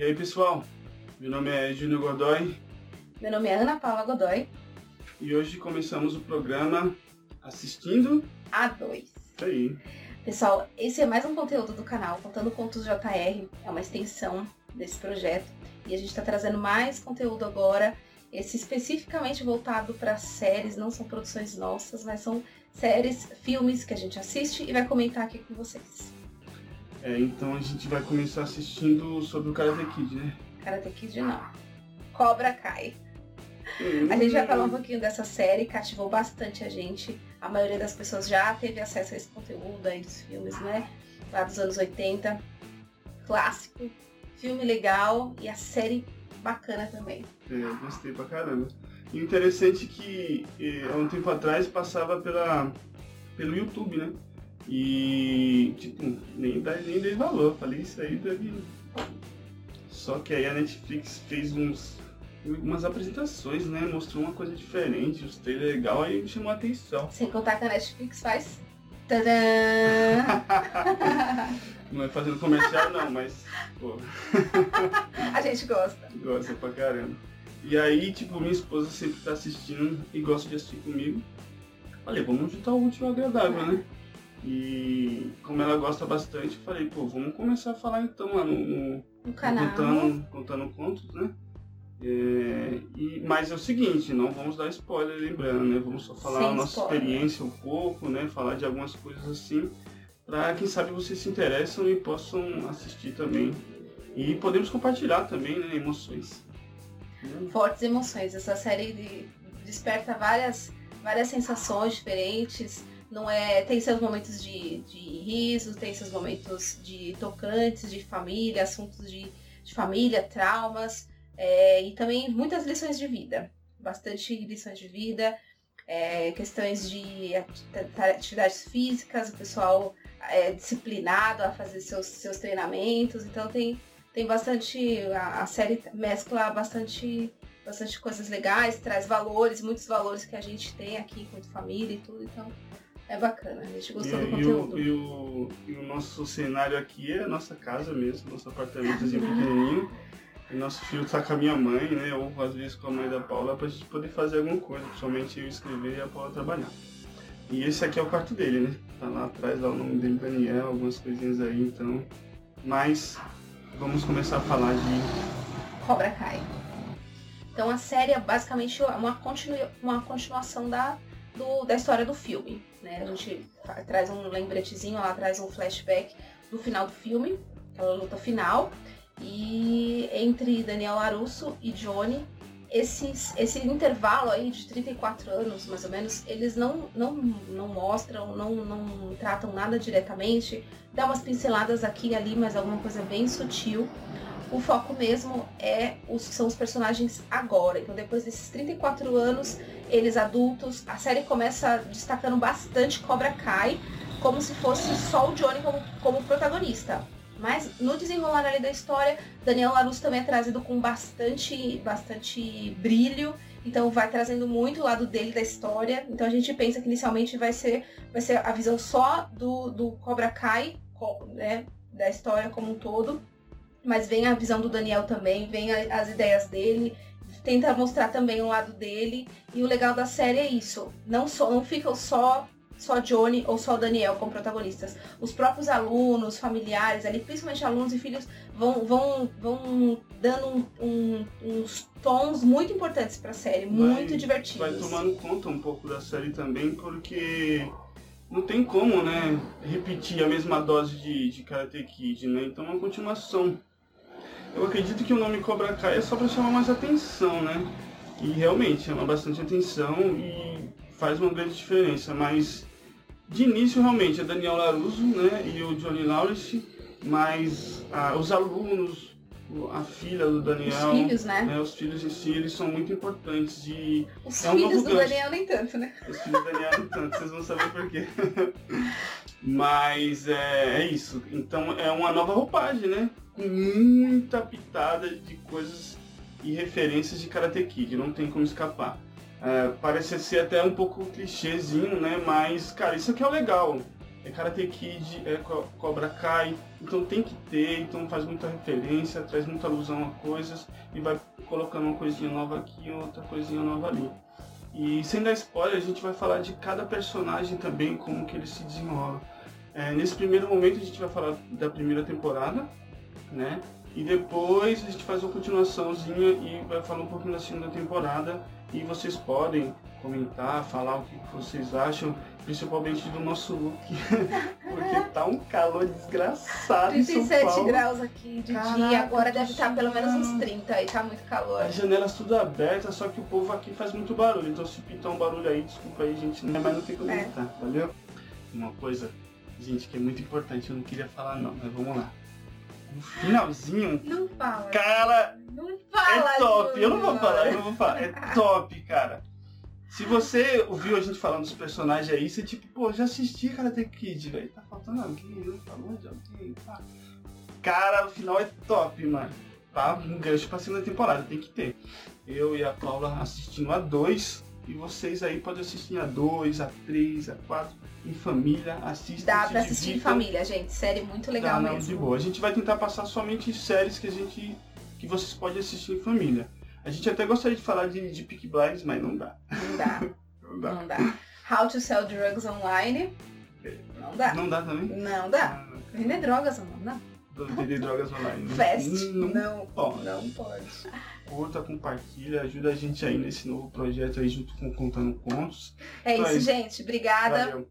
E aí pessoal, meu nome é Júnior Godoy. Meu nome é Ana Paula Godoy. E hoje começamos o programa Assistindo A2. Isso aí. Pessoal, esse é mais um conteúdo do canal, Contando Contos JR, é uma extensão desse projeto. E a gente está trazendo mais conteúdo agora, esse especificamente voltado para séries, não são produções nossas, mas são séries, filmes que a gente assiste e vai comentar aqui com vocês. É, então a gente vai começar assistindo sobre o Karate Kid, né? Karate Kid não. Cobra Kai. A gente vai falar um pouquinho dessa série, cativou bastante a gente. A maioria das pessoas já teve acesso a esse conteúdo aí dos filmes, né? Lá dos anos 80. Clássico, filme legal e a série bacana também. É, gostei pra caramba. E o interessante é que eh, há um tempo atrás passava pela, pelo YouTube, né? E, tipo, nem, nem dei valor. Falei, isso aí deve. Só que aí a Netflix fez uns, umas apresentações, né? Mostrou uma coisa diferente, os trailers legal, aí me chamou a atenção. Sem contar que a Netflix faz. Tadã! não é fazendo comercial não, mas. Pô. a gente gosta. Gosta pra caramba. E aí, tipo, minha esposa sempre tá assistindo e gosta de assistir comigo. Falei, vamos juntar o último agradável, né? E como ela gosta bastante, falei, pô, vamos começar a falar então lá no, no, no canal. Contando, contando contos, né? É, e, mas é o seguinte, não vamos dar spoiler, lembrando, né? Vamos só falar Sem a nossa spoiler. experiência um pouco, né? Falar de algumas coisas assim, para quem sabe vocês se interessam e possam assistir também. E podemos compartilhar também, né? Emoções. Fortes emoções. Essa série desperta várias, várias sensações diferentes não é tem seus momentos de, de risos, tem seus momentos de tocantes, de família, assuntos de, de família, traumas é, e também muitas lições de vida, bastante lições de vida, é, questões de atividades físicas, o pessoal é disciplinado a fazer seus, seus treinamentos, então tem, tem bastante, a, a série mescla bastante bastante coisas legais, traz valores, muitos valores que a gente tem aqui com família e tudo, então é bacana, a gente gostou e, do conteúdo. E o, e, o, e o, nosso cenário aqui é a nossa casa mesmo, nosso apartamentozinho pequenininho. E nosso filho tá com a minha mãe, né? Ou às vezes com a mãe da Paula, pra gente poder fazer alguma coisa, principalmente eu escrever e a Paula trabalhar. E esse aqui é o quarto dele, né? Tá lá atrás, lá o nome dele, Daniel, algumas coisinhas aí, então. Mas vamos começar a falar de. Cobra Kai. Então a série é basicamente uma, continu... uma continuação da, do, da história do filme. Né? A gente traz um lembretezinho, ela traz um flashback do final do filme, aquela luta final. E entre Daniel Larusso e Johnny, esses, esse intervalo aí de 34 anos, mais ou menos, eles não, não, não mostram, não, não tratam nada diretamente. Dá umas pinceladas aqui e ali, mas alguma coisa bem sutil o foco mesmo é os, são os personagens agora. Então, depois desses 34 anos, eles adultos, a série começa destacando bastante Cobra Kai, como se fosse só o Johnny como, como protagonista. Mas no desenrolar ali da história, Daniel Larusso também é trazido com bastante, bastante brilho. Então vai trazendo muito o lado dele da história. Então a gente pensa que inicialmente vai ser, vai ser a visão só do, do Cobra Kai, né, da história como um todo mas vem a visão do Daniel também, vem a, as ideias dele, tenta mostrar também o lado dele. E o legal da série é isso. Não, só, não ficam só só Johnny ou só Daniel como protagonistas. Os próprios alunos, familiares ali, principalmente alunos e filhos, vão, vão, vão dando um, um, uns tons muito importantes para a série, vai, muito divertidos. Vai tomando conta um pouco da série também, porque não tem como, né, repetir a mesma dose de, de Karate Kid, né? Então é uma continuação eu acredito que o nome Cobra Kai é só para chamar mais atenção, né? E realmente chama bastante atenção e faz uma grande diferença. Mas de início realmente é Daniel Laruso né, e o Johnny Lawrence, mas ah, os alunos, a filha do Daniel. Os filhos, né? né? Os filhos em si, eles são muito importantes. E os é um filhos do Daniel nem tanto, né? Os filhos do Daniel nem tanto, vocês vão saber por quê. Mas é, é isso. Então é uma nova roupagem, né? com muita pitada de coisas e referências de Karate Kid, não tem como escapar. É, parece ser até um pouco clichêzinho, né? Mas, cara, isso aqui é o legal. É Karate Kid, é Co- Cobra Kai, então tem que ter, então faz muita referência, traz muita alusão a coisas e vai colocando uma coisinha nova aqui, outra coisinha nova ali. E sem dar spoiler, a gente vai falar de cada personagem também, como que ele se desenrola. É, nesse primeiro momento a gente vai falar da primeira temporada, né? E depois a gente faz uma continuaçãozinha e vai falar um pouquinho da segunda temporada. E vocês podem comentar, falar o que vocês acham, principalmente do nosso look. Porque tá um calor desgraçado em São 37 Paulo. graus aqui de Caraca, dia, agora deve estar pelo menos uns suando. 30 e tá muito calor. As janelas tudo abertas, só que o povo aqui faz muito barulho. Então se pintar um barulho aí, desculpa aí, gente, mas não tem como É. evitar, valeu? Uma coisa, gente, que é muito importante, eu não queria falar não, mas vamos lá. No finalzinho, Não fala. cara, Não fala. é top. Eu não vou falar, eu não vou falar. É top, cara. Se você ouviu a gente falando dos personagens aí, você tipo, pô, já assisti Karate Kid, velho. Tá faltando alguém, não falou de alguém, pá. Cara, o final é top, mano. Tá? Um gancho pra segunda temporada, tem que ter. Eu e a Paula assistindo a dois. E vocês aí podem assistir a dois, a três, a quatro. Em família, assistam. Dá pra assistir em divirtam. família, gente. Série muito legal Tá, não, mesmo. de boa. A gente vai tentar passar somente séries que a gente. que vocês podem assistir em família. A gente até gostaria de falar de, de Peak Blinders, mas não dá. Não dá, Não dá. não dá. How to sell drugs online. Não dá. Não dá também? Não dá. Ah, Vender drogas online. Não. Vender drogas online. Fast. Não, Não, pode. não pode. Curta, compartilha, ajuda a gente aí nesse novo projeto aí junto com Contando Contos. É Então é isso, isso. gente. Obrigada. Valeu.